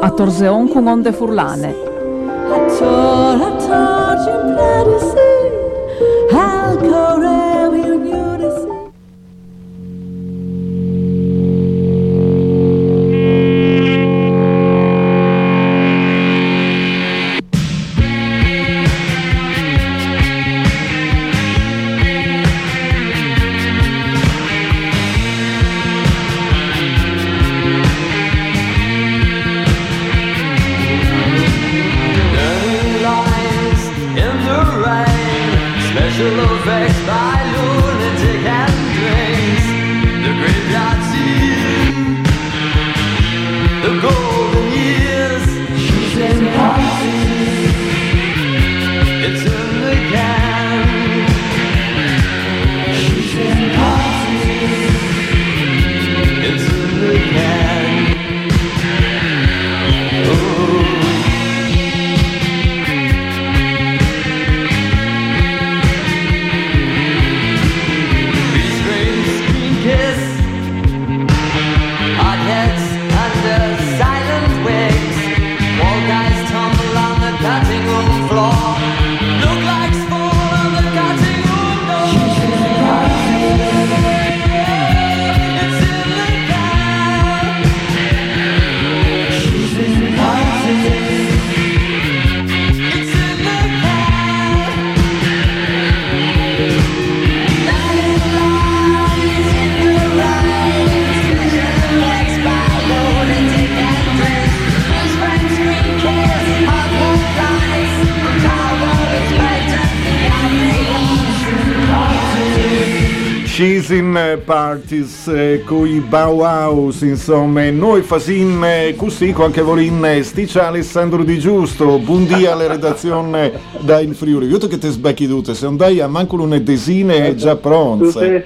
A Torseon con onde furlane. Floor She's in parties eh, coi Bauhaus, insomma, noi fasin eh, così qualche volin eh, sticcia Alessandro Di Giusto, buondì alla redazione da in Friuli. Io che te sbecchi tutte, se non dai a manco una desine è già pronta. sei,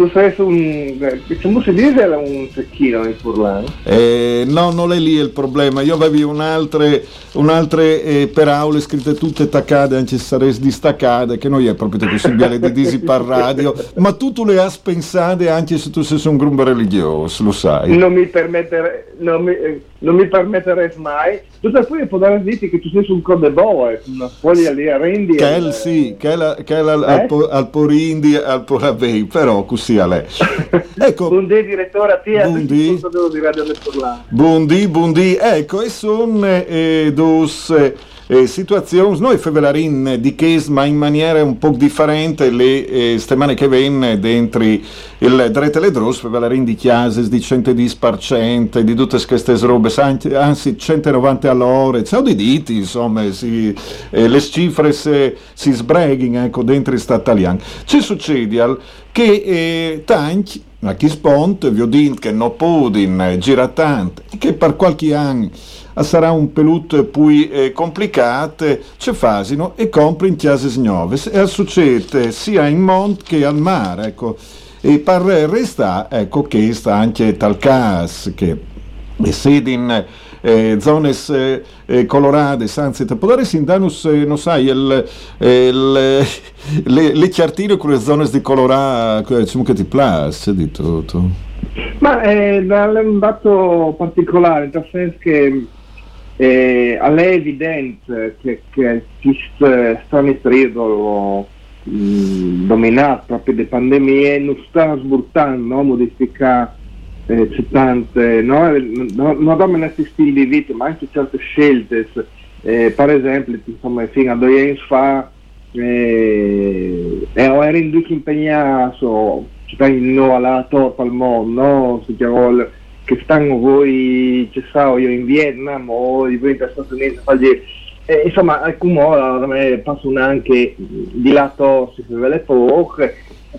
tu sei su un... eh, Come si dice un secchino in furlano? Eh, no, non è lì il problema. Io avevi un'altre, un'altre eh, per aule scritte tutte taccate, anche se saresti distaccate, che non è proprio possibile di disi per radio, ma tu, tu le hai pensate anche se tu sei un gruppo religioso, lo sai. Non mi, permettere, non, mi, eh, non mi permetterei mai. Tu sai poi può dare dirti che tu sei su un code boe, una foglia lì a rendi. Che è il sì, che è, la, che è la- Eh? al, po- al Porindi al Poravei, però così a lei. Ecco, Buondì direttore a te, Buondì. di Radio. Buondì, buondì, ecco, e sono eh, dos eh, situazioni, noi fevelarin di che ma in maniera un po' differente le eh, settimane che venne dentro il drete le dros, fevelarin di chiases di 110%, di tutte queste robe, anzi, anzi 190 all'ora, ciao di diti, insomma, si, eh, le cifre si, si sbreghino, ecco, dentro Stato italiano. Ci succede al- che eh, tanti a chi spont, vi ho detto che non podin eh, gira tanto, che per qualche anno eh, sarà un pelut più eh, complicato, ci fasino e compri in chiese nuove. E succede sia in monte che al mare, ecco. E per resta, ecco, che sta anche tal caso, che essendo in eh, zone eh, eh, te può dare sindanus, eh, non sai, il, eh, il, le, le chiartine con le zone di colorate, diciamo che ti piace, di tutto. Ma è un dato particolare, nel senso che eh, a è evidente che, che questo strano periodo dominato proprio da pandemie non sta sburtando, no? modificare eh, c'è tante, no? no, non domina questi stili di vita, ma anche certe scelte. Eh, per esempio, insomma, fino a due anni fa eh, ero in due impegnato, ci stanno alla torpa al mondo, no? Si chiama che stanno voi, ci stavo io in Vietnam o di voi in Stati Uniti eh, insomma, alcun modo me passano anche di lato si vede poco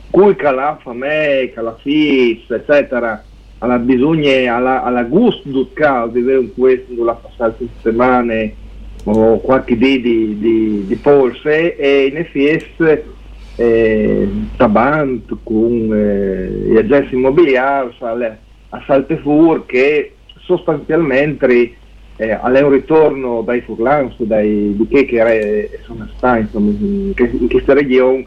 cui cala fame, cala fis, eccetera, alla bisogna, alla, alla gusto di avere un questo la passate settimane o qualche dì di, di, di polse e in effetti eh, Tabant con eh, gli agenti immobiliari alle- a Saltefur che sostanzialmente eh, è un ritorno dai furlans, dai, di che, era- sono stati insomma, in, in questa regione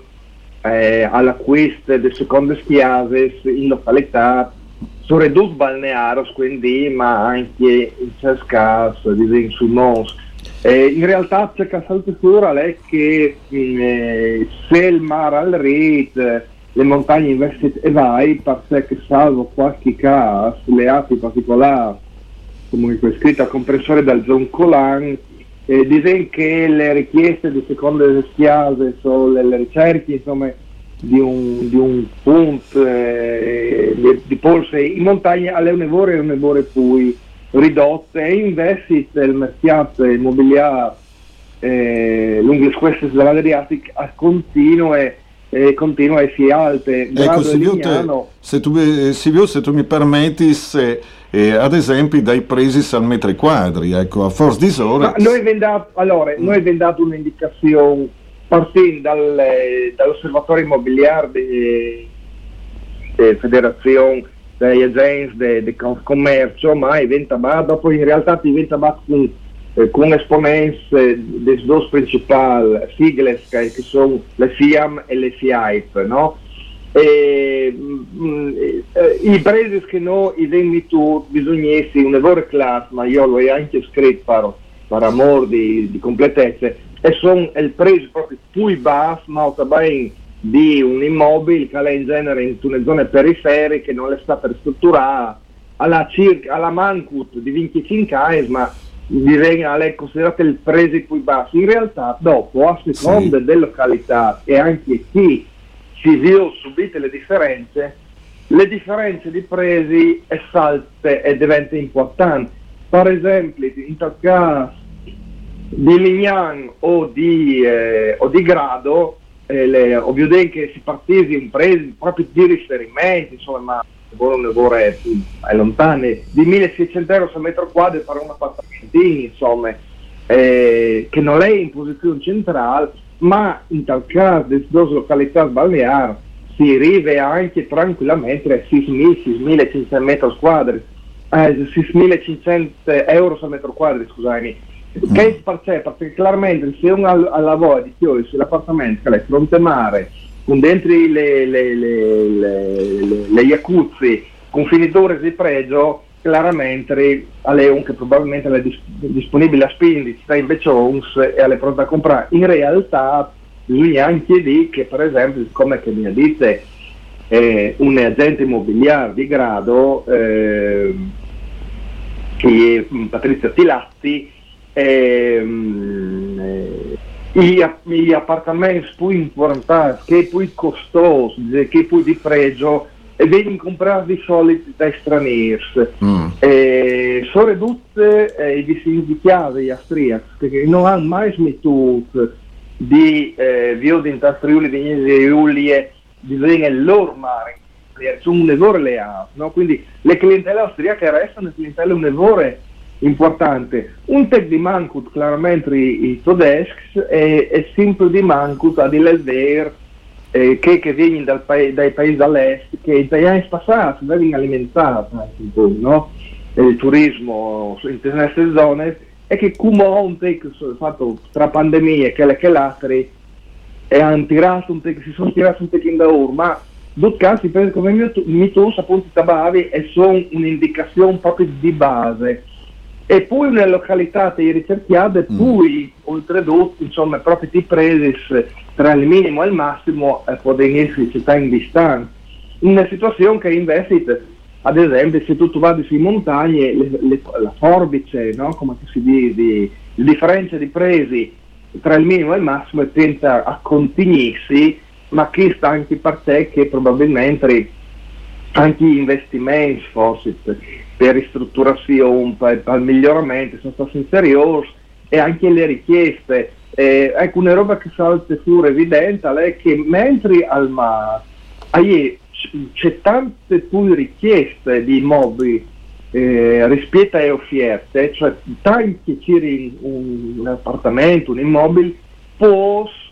eh, all'acquisto delle seconde spiase in località soprattutto balneari, quindi ma anche in in sui mons. Eh, in realtà c'è che salta fuori è che mm, eh, se il mare al rit, le montagne invece e vai, perché salvo qualche caso, le api particolari, comunque scritta a compressore dal John Colan, eh, dicono che le richieste di seconde sono le, le ricerche insomma, di un, di un punto eh, di, polse in montagna alle un'evore e un'evore poi ridotte. E invece il mercato immobiliare eh, lungo queste dell'Adriatic a continua e e continua e si alte. Ecco, Lignano se, tu, eh, Silvio, se tu mi permetti, se, eh, ad esempio dai presi al metri quadri, ecco, a forza di sole. Noi dato, allora, dato un'indicazione partendo dal, eh, dall'osservatorio immobiliare della Federazione degli agenti di commercio, ma diventa dopo in realtà diventa con, eh, con esponenti delle due principali sigle che, sono le FIAM e le FIAIP, no? E, mm, eh, I presi che noi bisogna essere un lavoro class, ma io l'ho anche scritto per, per amor di, di completezze, e sono il prezzo proprio più basso, ma bene di un immobile che è in genere in una zona periferiche, non le sta per strutturare, alla, circa, alla Mancut di 25 anni, ma direi che è considerato il prezzo più basso. In realtà, dopo, a seconda delle località e anche chi si vio subite le differenze, le differenze di presi è salte e diventa importante. Per esempio, in tal caso di Lignan o di, eh, o di Grado, eh, le, ovviamente che si partisi in presi proprio di riferimento, insomma, ma non vorrei è lontano, di 1600 euro al metro quadro per un appartamentino, insomma, eh, che non è in posizione centrale, ma in tal caso di due località balneari si arriva anche tranquillamente a 6.000-6.500 metri quadri, eh, 6.500 euro al metro quadro, scusami. Che è perché? Perché chiaramente se uno ha lavoro di chiodi sull'appartamento che è fronte mare, con dentro le, le, le, le, le, jacuzzi, con finiture di pregio, chiaramente a Leon che probabilmente è dis- disponibile a spendere, sta invece ONS e è pronta a comprare. In realtà bisogna anche dire che per esempio, come che mi dite, eh, un agente immobiliare di grado, eh, è mm, Patrizia Tilazzi, ehm, eh, gli, gli appartamenti più importanti, che più costosi, che più di pregio, e vengono comprati di solito dai stranieri. Mm. Eh, sono tutte eh, i significati gli austriaci che non hanno mai smettuto di eh, in Friuli di Giulie di vedere il loro mare sono un lavoro leale no? quindi le clientele austriache restano clientele un lavoro importante un tec di Mankut chiaramente i, tedeschi è, è sempre di Mankut a dire il vero eh, che, che viene dal paese, dai paesi dall'est, che anni passati vengono alimentati anche un po', no? il turismo in queste zone e che come un te che sono fatto tra pandemie che le che l'altre e hanno tirato un te, si sono tirati un pochino da ora, due casi per come mi, mi tu appunto tabavi e sono un'indicazione proprio di base. E poi nelle località che ricerchiate, poi oltretutto insomma proprio ti presi tra il minimo e il massimo eh, possono essere città in distanza. Una situazione che invece ad esempio se tu, tu vadi sulle montagne le- le- la forbice no? come si dice di, la differenza di presi tra il minimo e il massimo tenta a continuarsi ma qui sta anche per te che probabilmente anche gli investimenti forse per, ristrutturazione, per, per miglioramento sono stati inferiori e anche le richieste. Eh, ecco, una roba che salta fuori evidente è che mentre al mare c'è tante più richieste di immobili eh, rispetto alle offerte, cioè tanti giri un, un appartamento, un immobile, pos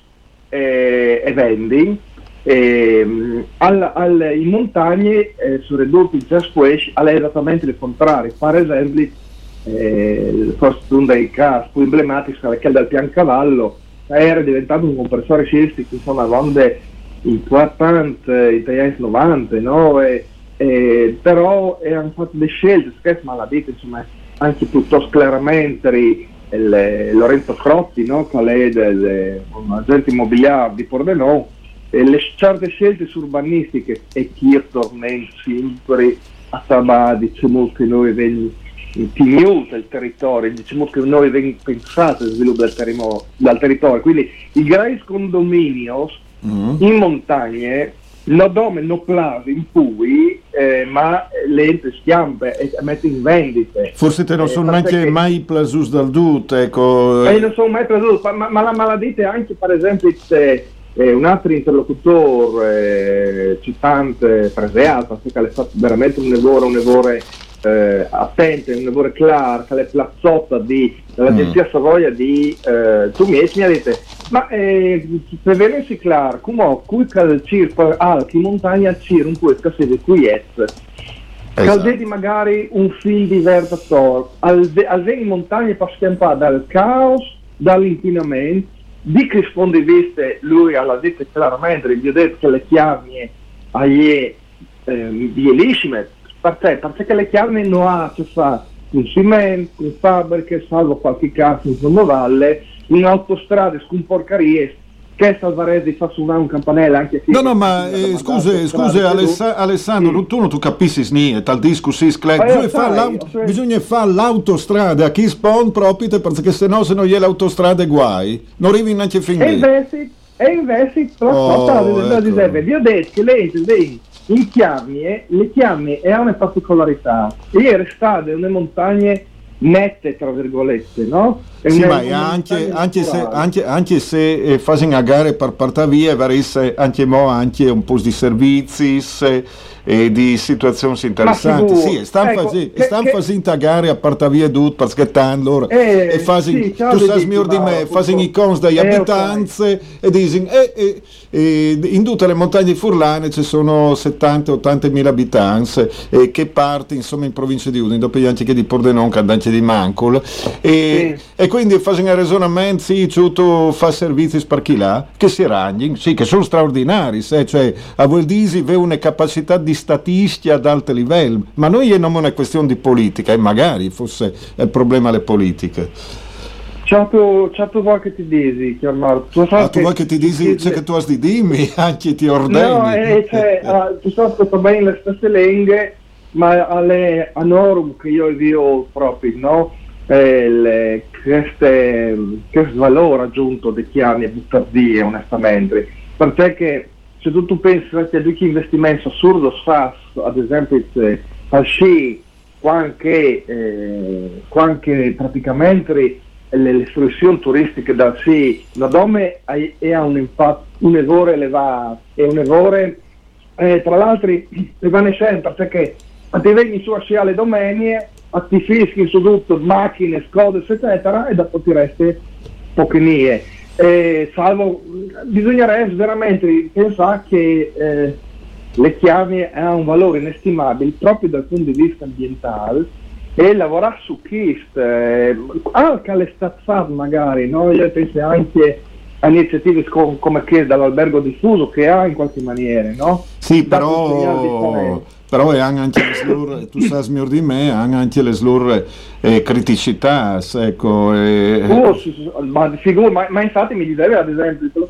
eh, e vendi. ehm, al- al- in montagne eh, su ridotti già squash è esattamente il contrario. Per esempio, eh, forse uno dei casi più emblematici è quello del Piancavallo, era diventato un compressore sciistico, insomma, importante, negli anni 90, no? E, e- però hanno fatto delle scelte, scherzo, ma la dite, insomma, anche piuttosto chiaramente il- Lorenzo Crotti, no? che è del- un agente immobiliare di Pordenone, e le certe scelte urbanistiche e chi torna sempre a Sabà, diciamo che noi abbiamo tenuto il territorio, diciamo che noi abbiamo pensato al sviluppo del, terimo- del territorio, quindi i grandi condomini in montagne non dome non plave in cui, eh, ma le schiampe e mette in vendite. Forse te non Eh, sono perché- neanche mai plasus dal dut, ecco. e non sono mai preso, ma, ma la maladite anche per esempio se, eh, un altro interlocutore eh, citante Freseata, che è stato veramente un lavoro, un lavoro eh, attento, un lavoro chiaro, che è plazzotta di, dell'agenzia Savoia di eh, tu mi mi ha detto ma eh, per venirsi chiaro come qui il circo alti montagna c'è un po' si qui è Caldeti magari un film di Vertator, al, al in montagna per scampare dal caos, dall'inquinamento, di che sfondi viste lui l'ha detto chiaramente, gli ho detto che le chiavi agli ehm, bellissime, perché? Perché le chiavi non ha a che fare con cemento, con fabbriche, salvo qualche caso in fondo valle, in autostrade con porcarie, che Salvaresi fa suonare un campanello anche qui. No, no, ma eh, scusi, scusi Alessa- Alessandro, tu non tu capisci niente, tal io bisogna fare l'aut- sì. bisogna fare l'autostrada a chi spawn proprio perché se no se non gli è l'autostrada è guai, non arrivi neanche fin E lì. invece, e invece la Oh, ecco. vi ho detto che lei, lei in chiamme, le chiamme ha una particolarità, ieri state nelle montagne nette, tra virgolette, no? Sì, una- ma una anche, anche se, anche, anche se eh, fanno a gare per partire via, varesse anche mo anche un po' di servizi se- e di situazioni interessanti. Sì, stanno Ecco, facendo che- facendo a gare a partire via tutto perché tanto loro Eh, e fanno, sì, tu sai miglior di me, fanno i cons degli Eh, ok. abitanti e dicono eh, eh, eh, in tutte le montagne furlane ci sono 70-80 mila abitanti e che parte insomma in provincia di Udine, dopo gli anche che di Pordenone, che anche di Mancul e, e quindi fanno un ragionamento sì, tu fa servizi per chi là che si ragni, sì, che sono straordinari se, cioè a dire che una capacità di statistica ad alto livello ma noi non è una questione di politica e magari fosse il problema le politiche tu, ciao tu vuoi che ti dici, chiamare? Tu sai Ah, tu vuoi che ti dici, c'è che tu hai di dimmi, anche ti ordini. No, eh, cioè, ah, ci sono state bene le stesse lingue, ma alle a norm che io vi proprio, no? Eh, le- queste, questo valore aggiunto di chiami e buttare via, onestamente. Perché se tu, tu pensi di che investimento assurdo fa, ad esempio, se, al sci, quanche, eh, praticamente le, le turistiche dal sci, la dome ha un impatto, un errore elevato, e un errore, eh, tra l'altro, evanescente, perché a te vedi su sci alle domenie, a ti fischi su tutto, macchine, scode, eccetera, e dopo ti resti pochenie. Eh, salvo, bisognerebbe veramente pensare che eh, le chiavi hanno un valore inestimabile proprio dal punto di vista ambientale e lavorare su KIST, eh, anche alle stazzate magari, no? io penso anche a iniziative co- come KIST dall'albergo diffuso che ha in qualche maniera, no? Sì, però, però è anche le slur, tu sai miglior di me, hanno anche le slur eh, criticità, ecco. eh, Oh, sì, sì, ma, figu- ma, ma infatti mi diceva ad esempio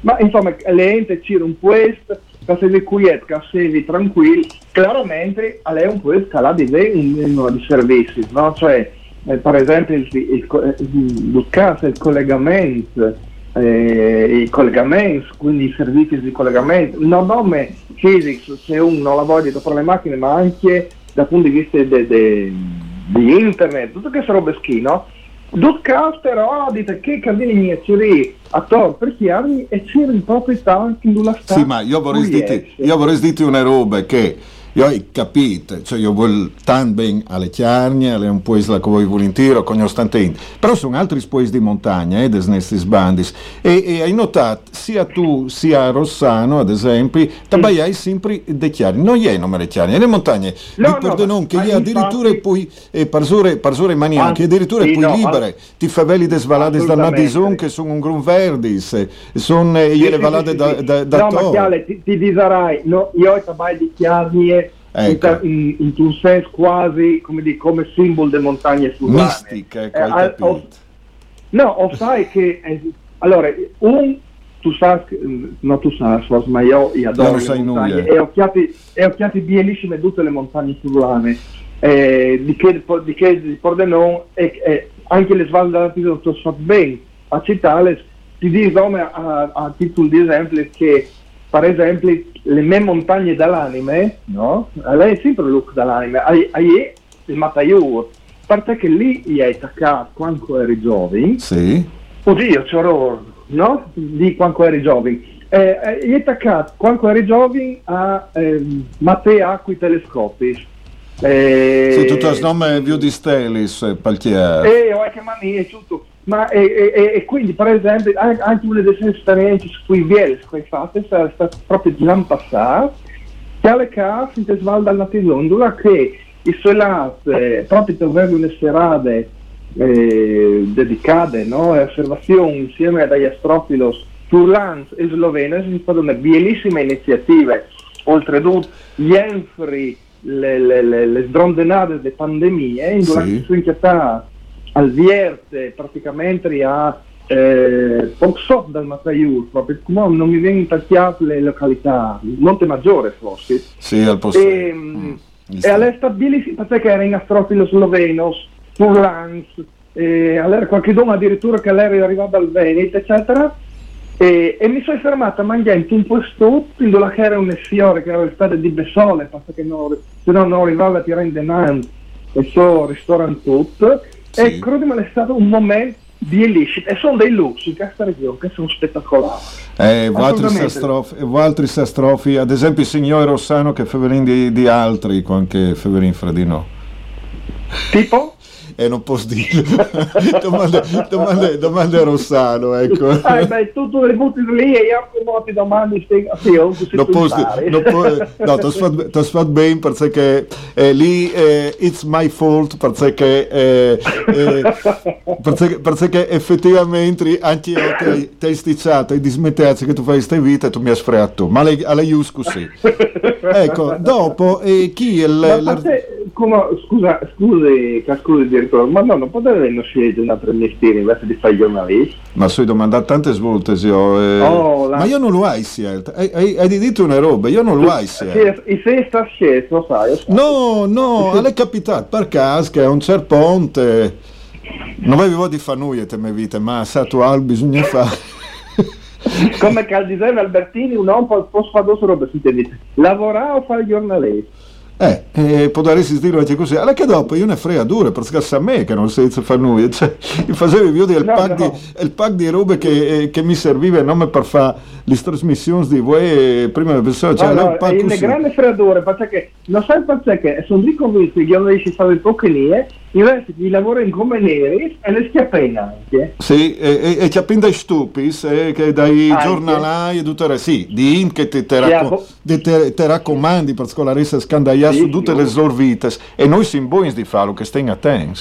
ma insomma le ente c'era un questo, che se vi quiet, che se vi tranquilli, chiaramente a lei un questo ha di lei un numero di servizi, no? Cioè, eh, per esempio il, il, eh, il caso, il collegamento, eh, i collegamenti, quindi i servizi di collegamento, non nome fisico se uno non la voglia dopo le macchine, ma anche dal punto di vista di internet, tutte queste robe schino, due cose però dite che c'eri a tor per chiarmi e c'eri proprio tanti in una sta Sì, ma io vorrei dirti, io vorrei dirti una roba che io ho capito, cioè io voglio tanto bene alle chiarnie, alle un po' isla che voi volentieri, con gli ostantini, però sono altri spoisi di montagna, eh, des nestis bandis, e, e hai notato, sia tu sia Rossano, ad esempio, tabbaiai sempre dei chiari, non è nome le chiarnie, le montagne, No, di no, Pordenone, che ma gli addirittura infatti- poi, e parsore, parsore mania, Ah, che addirittura sì, poi no, libere, ti faveli des valades dal. Madison che sono un grunverdis, eh, sono eh, Sì, le valade sì, da, da, da no, ma chiale, ti, ti disarai, no, io ho tabai di chiarnie Ecco. in, in un senso quasi come, di, come simbolo delle montagne sulane. Mistica, ecco, Eh, hai o- no, o sai che eh, allora un tu sai che- no tu sai ma io, io adoro non le sai montagne nulla. e occhiati e occhiati bielissime tutte le montagne sulane eh, di che di che di Pordenone e, e anche le svalle della Pisa sono bene a citarle ti dico a, a, a titolo di esempio che per esempio le mie montagne dall'anime no? lei è sempre look dall'anime hai, il Mataiur perché lì gli hai attaccato quando eri giovane Sì, Oddio, c'ero, no? Di quando eri giovane. Eh, eh, gli attaccato quando eri giovane a ehm, Matteo Acqui Telescopi. Eh, sì, tutto il nome View di Stelis, eh, Palchier. e ho che mani e tutto. Ma e, e- e- quindi per esempio an- anche una delle esperienze sui vieles che hai fatto è stata proprio l'anno passato che alle case in Tesvalda al Natilondula che i suoi lati eh, proprio per avere una serata eh, dedicate no, a osservazioni insieme agli astrofilos Turlans e Slovenia sono state una bellissima iniziativa oltretutto gli enfri le, le, le, le sdrondenate delle pandemie in Sì. durante su inchiatà al Vierte praticamente a eh, so dal Mataiur proprio come non mi vengono tacchiate le località Monte Maggiore forse. Sì, al posto. e, Mm, il e sta- all'esta bellissima perché era in astrofilo slovenos Turlans e allora qualche dono addirittura che lei arrivava dal Veneto eccetera. E, e mi sono fermata a mangiare un posto in dove che era un fiore che era il di Bessole perché non, se no non arrivava a tirare in denaro e so ristorante tutto Sì. e credo che è stato un momento bellissimo e sono dei luxi in questa regione che sono spettacolari Eh, altri sastrofi, ad esempio il signore Rossano che Feverin di, di altri, anche Feverin Fredino. tipo E non posso dire. domande, domande, domande a Rossano, ecco. Ah, beh, tu, tu le butti lì e io come ti domandi sì, sì, io non posso, non po- no, ti ho fatto bene perché eh, lì eh, it's my fault perché, eh, eh, perché, perché effettivamente anche io ti ti hai sticciato e dismettezza che tu fai queste vite e tu mi hai sfreato ma alle, alle Iuscu sì ecco dopo eh, chi è te, come, scusa, scusi, scusi direttore, ma no, non potete non scegliere un altro mestiere invece di fare giornalista? ma sui domandati tante svolte io, eh, Oh, la- ma io non lo hai scelto hai, hai, hai detto una roba io non lo hai scelto Sì, e se sta scelto, lo sai. No, no, alle capitato per caso che a un certo ponte non avevo di nulla te me vite, ma sa tu al bisogna fare. Come diceva Albertini, un uomo può fare due robe, si intende, lavorare o fare giornalista? Eh, eh, dirlo anche così. Alla che dopo io ne frega dure, perché sa me che non si fare nulla. Cioè, io facevo il video del No, pack, no. Di, pack di robe che, eh, che mi serviva non per fare le trasmissioni di voi eh, prima No, era no, un così. grande freddura perché non sai perché sono lì convinto che i giornalisti fanno poche linee, invece di lavorare come neri e le schiappene anche. Sì, e, e, e che dai stupis, eh, che dai Anche. giornalai e tutte le sì, di in che te, te, racco- abo- de- te- te raccomandi per scolare se scandagliare Sì, su tutte sì. le sorvites e noi siamo buoni di farlo, che stiamo attenti.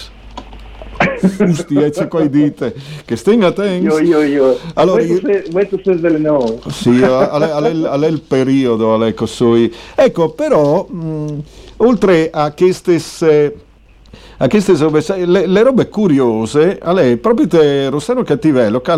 Giusti, e c'è qua dite, che stiamo attenti. Io, io, io. Allora, Vuoi tu io- se- tu se delle nuove? Sì, è il periodo, ecco, sui. Ecco, però, mh, oltre a queste, a queste le, le robe curiose, a lei, proprio te, Rossano Cattivello, che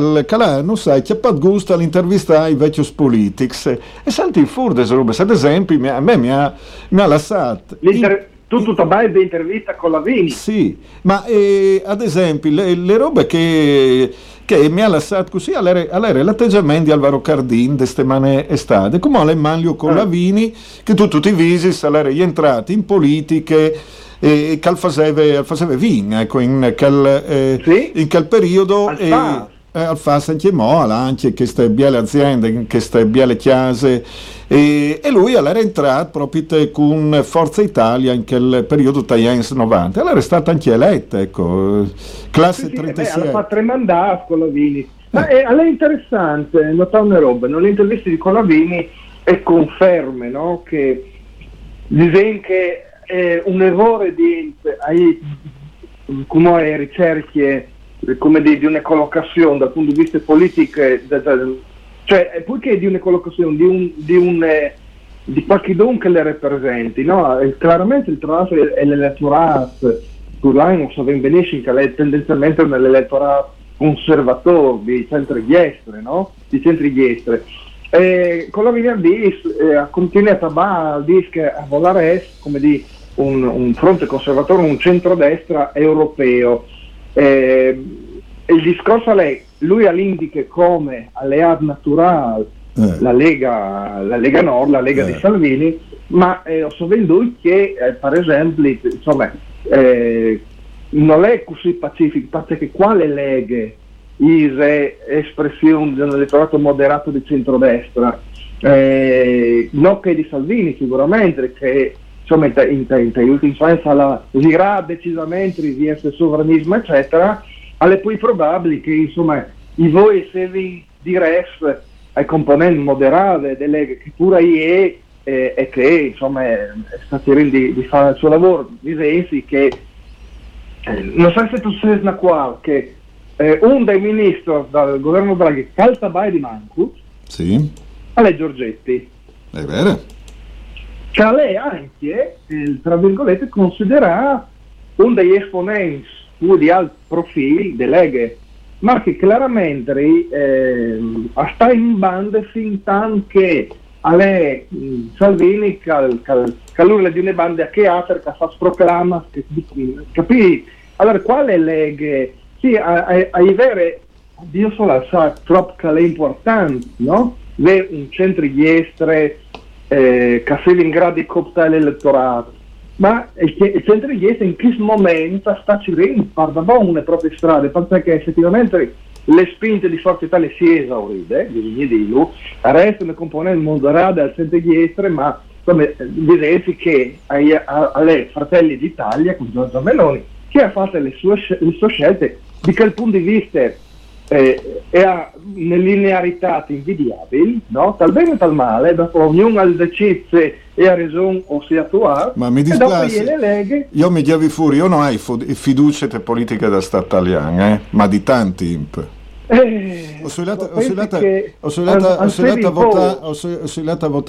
non sai, che ha gusto all'intervista ai vecchi politics, e senti fuori queste robe, ad esempio, mi- a me mi ha, mi ha lasciato... L'inter- tu tutta di intervista con la Vini. Sì, ma eh, ad esempio le, le robe che, che mi ha lasciato così all'era, l'atteggiamento di Alvaro Cardin di settimane estate, come alle manlio con Ah. la Vini, che tu tutti i visi all'era gli entrati in politiche e che faceva, faceva vin, ecco, in quel, eh, Sì. in quel periodo. Al e- Eh, al FAS anche mo, anche queste biele aziende, queste biele chiese. E, e lui allora è entrato proprio con Forza Italia in quel periodo anni 90 allora è stata anche eletta ecco eh, classe Sì, sì, eh beh, 36 hanno fatto tre mandati con la Vini. Ma è, è interessante notare una roba, nelle interviste di Colavini e conferme no, che dicono che è un errore di, ai, come ricerche eh, come di, di una collocazione dal punto di vista politico, eh, cioè eh, poiché di una collocazione di un, di un eh, di qualche don che le rappresenti, no? E claramente il trasso è l'elettorato, Gurlain lo sapeva benissimo che è tendenzialmente un elettorato conservatore di centro-destra, no? Di centro-destra. E con la Vivian Dis eh, ha continuato a che a volare come di un, un fronte conservatore, un centrodestra europeo. Eh, il discorso è lei, lui l'indica come alleato naturale Eh. la Lega, la Lega Nord, la Lega Eh. di Salvini, ma eh, ho saputo che eh, per esempio insomma, eh, non è così pacifico perché quale leghe ISE espressione di un elettorato moderato di centrodestra eh, non che di Salvini sicuramente che insomma in, in, in in ultima istanza la dirà decisamente essere sovranismo eccetera alle poi probabili che insomma i voi se vi direste ai componenti moderate delle che pure è eh, e che insomma è, stato di, di fare il suo lavoro disensi che eh, non so se tu sai una qua che eh, un dei ministri del governo Draghi calza bai di Manco sì. È Giorgetti. È vero lei anche eh, tra virgolette considera un degli esponenti più di alto profilo delle leghe ma che chiaramente eh, sta in bande fin tanto che a lei mh, Salvini che, che lui di una banda che ha perché fa proclama che- capì? Allora quale leghe? Sì a, a, a vere Dio solo sa troppo che è importante no? Ve un centro di estere eh, che sia in grado di cooptare l'elettorato ma il, il centro di estere in che momento sta guarda le proprie strade perché effettivamente le spinte di Forza Italia si esaurite, bisogna dirlo, restano componenti moderate al centro di estere, ma come vedete che ai, a, a lei, Fratelli d'Italia, con Giorgio Meloni, che ha fatto le sue, le sue scelte, di quel punto di vista eh, è a una linearità invidiabile, no? tal bene e tal male, dopo ognuno ha decise e ha ragione o si attua, ma mi e dispiace le io mi chiavi fuori io non hai fu- fiducia te politica da Stato italiano eh? ma di tanti imp eh, Ho ho ho ho suilato a votare- ho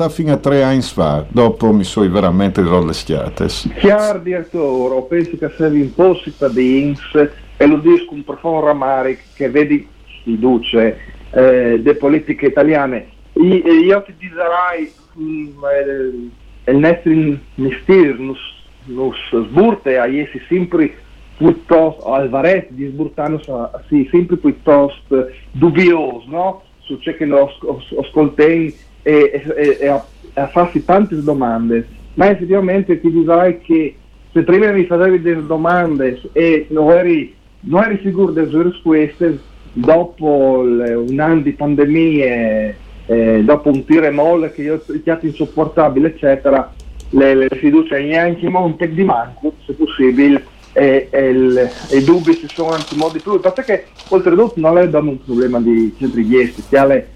ho fino a tre anni fa, dopo mi sono veramente rolleschiate. Chiaro direttore, penso che serve un po' cittadins e lo dico con profondo rammarico che vedi fiducia eh, delle politiche italiane. I- Io ti dirai mm, il nostro mestiere nos sburte a essi sempre piuttosto, Alvarez di sburtarnos a, sì, sempre piuttosto dubbioso, no? Su ciò che ascoltiamo e, e, e- a, a farsi tante domande. Ma effettivamente ti dirai che se prima mi facevi delle domande e non eri, non eri sicuro delle risposte, dopo il- un anno di pandemie, eh, dopo un tiro e molle che io ho chiamato insopportabile, eccetera, le, le fiducie neanche monte di manco, se possibile, e, e il- e i dubbi si sono anche modi più, perché oltretutto non è un problema di centri esteri, che è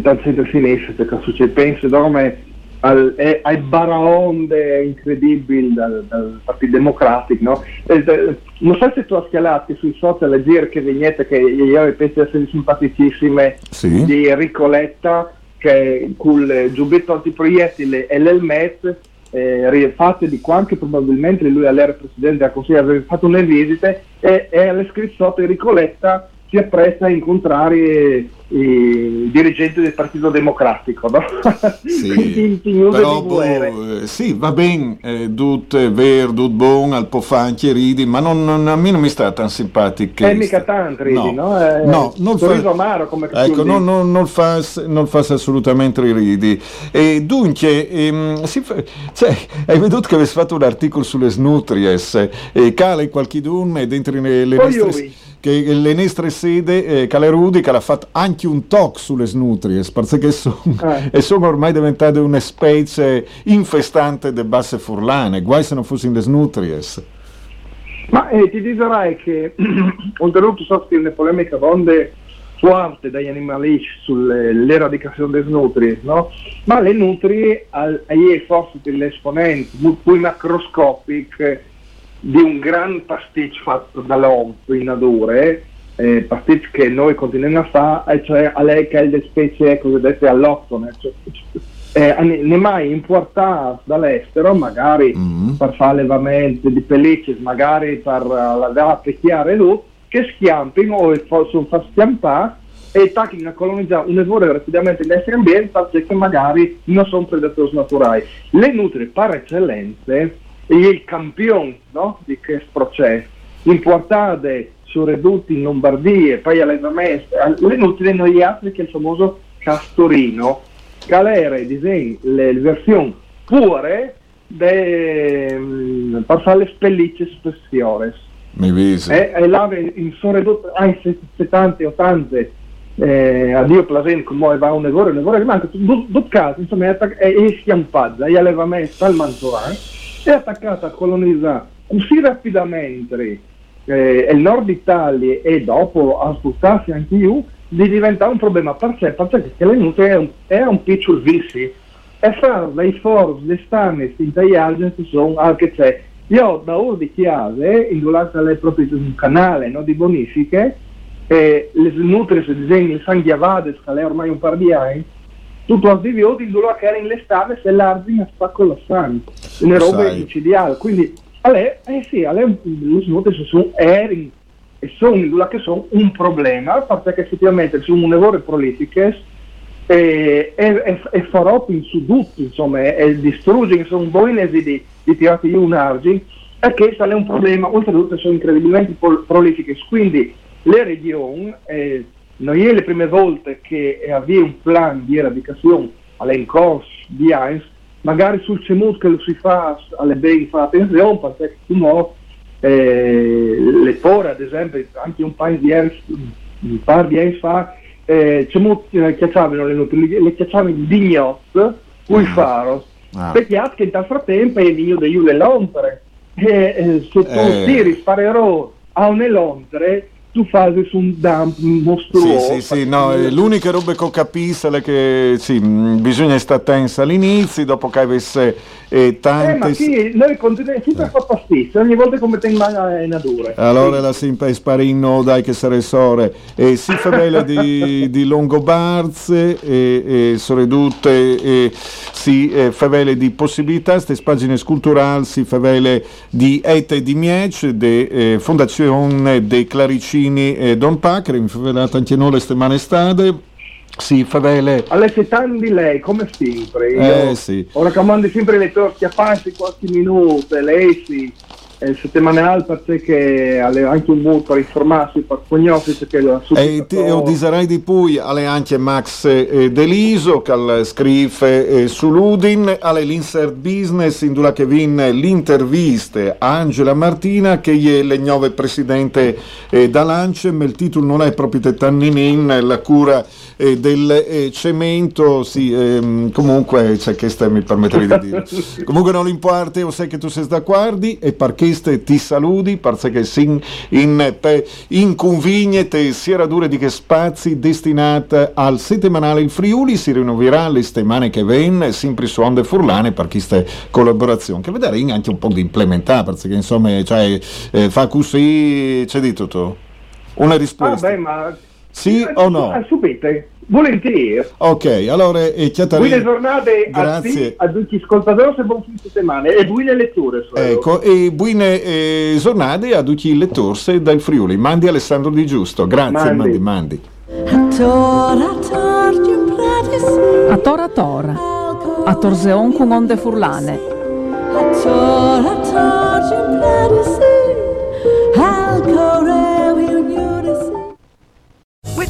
dal centro-sinistra, perché succede, penso, dorme al, è- ai baraonde incredibili dal, dal Partito Democratico, no? Eh, non so se tu hai schialato sui social a dire che vignette che io penso essere simpaticissime Sì. di Enrico Letta che col eh, giubbetto antiproiettile e l'elmet eh, rifatte di quanto probabilmente lui all'era presidente del consiglio aveva fatto una visita e, e alle scritto sotto Enrico Letta si appresta a incontrare i dirigenti del Partito Democratico, no? Sì, però boh, eh, sì, va bene, eh, tut ver, tut bon, al po' fanchi ridi, ma non, non- a me non mi sta tan simpatico. Eh, mica tanto ridi, no? Eh, no, non sorriso amaro, come Ecco, non, non, non fa, non fa assolutamente ridi. E dunque, ehm, fa- cioè, hai veduto che avessi fatto un articolo sulle snutries, e cale qualchidun e dentro le, nostre. Che le nostre sede, eh, Cale Rudi, che l'ha fatto anche un talk sulle snutries, perché sono, Eh. sono ormai diventate una specie infestante de basse furlane, guai se non fossero le snutries. Ma eh, ti dirai che oltretutto so che le polemiche onde forte dagli animalisti sull'eradicazione delle nutrie, no? Ma le nutrie ai forse degli esponenti molto più macroscopici di un gran pasticcio fatto dall'OMP in nature, eh, pasticcio che noi continuiamo a fare, cioè a lei che è le specie cosiddette alloctone, cioè, eh, ne ne mai importate dall'estero, magari Mm. per fare allevamento di pellicce, magari per uh, la della pecchiare lui, che schiampino o fa- sono fa schiampare e tacchino a colonizzare un evore rapidamente in esseri ambienti perché magari non sono predatori naturali. Le nutrie per eccellenze è il campione no, di questo processo, importate su ridotti in Lombardia e poi all'allevamento, le nutrie non gli altri che il famoso castorino, calere disegni le versioni pure de, mm, fare le spellicce spessiores Mi visi. e, e là in sono ridotte anche 70 80 eh, a Dio Plasen come va un evore un che manca due casi insomma è, è, è schiampata gli allevamenti al Mantovano è attaccata a colonizzare così rapidamente eh, il nord Italia e dopo a spostarsi anche io di diventare un problema per sé perché le nutrie è un, è un piccolo vizi e fare dai forum le stanne in tagliaggi sono anche c'è io da ora di chiave indolata lei proprio un canale no, di bonifiche e le nutrie se disegni il sanghiavade che ormai un par di anni tutto a vivioti indolata che era in l'estate se l'argine a spacco la sangue le robe Sai. micidiali quindi a lei eh sì a lei le nutrie sono eri e sono che sono un problema perché effettivamente sono un evore prolifiche e, e, e, farò su tutti, insomma, e, e distrugge, sono boinesi di, di tirati un argine, e che è un problema, oltretutto sono incredibilmente prolifiche, quindi le regioni, eh, noi è le prime volte che avvia un plan di eradicazione all'incorso di AINS, magari sul CEMUT che lo si fa alle ben fa attenzione, perché tu no, eh, le pore ad esempio, anche un paio di anni, un par di anni fa, eh, CEMUT eh, chiacciavano le le chiacciavano in dignot, cui faro, Ah. perché che in tal frattempo è il vigno di Iule Londre, e eh, se tu Eh. tiri sparerò a un Londre, tu fai su un dump mostruoso. Sì, sì, sì, no, eh, l'unica roba che ho capito è che sì, mh, bisogna stare tensa all'inizio, dopo che avesse eh, Eh, tante... ma sì, noi continuiamo sempre a fare pasticcio, ogni volta come te in mano in natura. Allora la sempre sparino dai che sare sore e si favela di, di Longobarze e, e soredutte e si eh, favele di possibilità queste pagine culturali si favele di Ete di Miec de eh, Fondazione dei Claricini e Don Pacre mi favelata anche noi le settimane stade. Si favele Alle settimane di lei, come sempre, io Eh, sì. ho raccomando sempre le torti a farsi qualche minuto, lei sì, eh, settimanale perché ha anche un modo per informarsi, per conoscere che la E io diserei di poi alle anche Max eh, Deliso che scrive eh, su Ludin alle l'insert business in dove che vin l'interviste a Angela Martina che è le nuove presidente eh, da Lancem il titolo non è proprio Tanninin la cura eh, del eh, cemento sì ehm, comunque c'è che ste mi permetterei di dire. Comunque non importa io sai che tu sei da guardi e parchiste ti saluti perché sin in, te si era dure di che spazi destinati al settimanale il Friuli si rinnoverà le settimane che vengono sempre su Onde Furlane per questa collaborazione che vedrei anche un po' di implementare perché insomma cioè, eh, fa così c'è di tutto. Una Ah, risposta. Beh, ma Sì o no? Ah, subite, Volentieri. Ok, allora eh, Chiattarini- Buone giornate a Grazie. a tutti gli ascoltatori e buon fine settimana e buone letture. Ecco, e buone eh, giornate a tutti i lettori del Friuli. Mandi Alessandro Di Giusto. Grazie, mandi, Mandi. mandi. Tora A tora tora. A torzeon con onde furlane. Tora torgium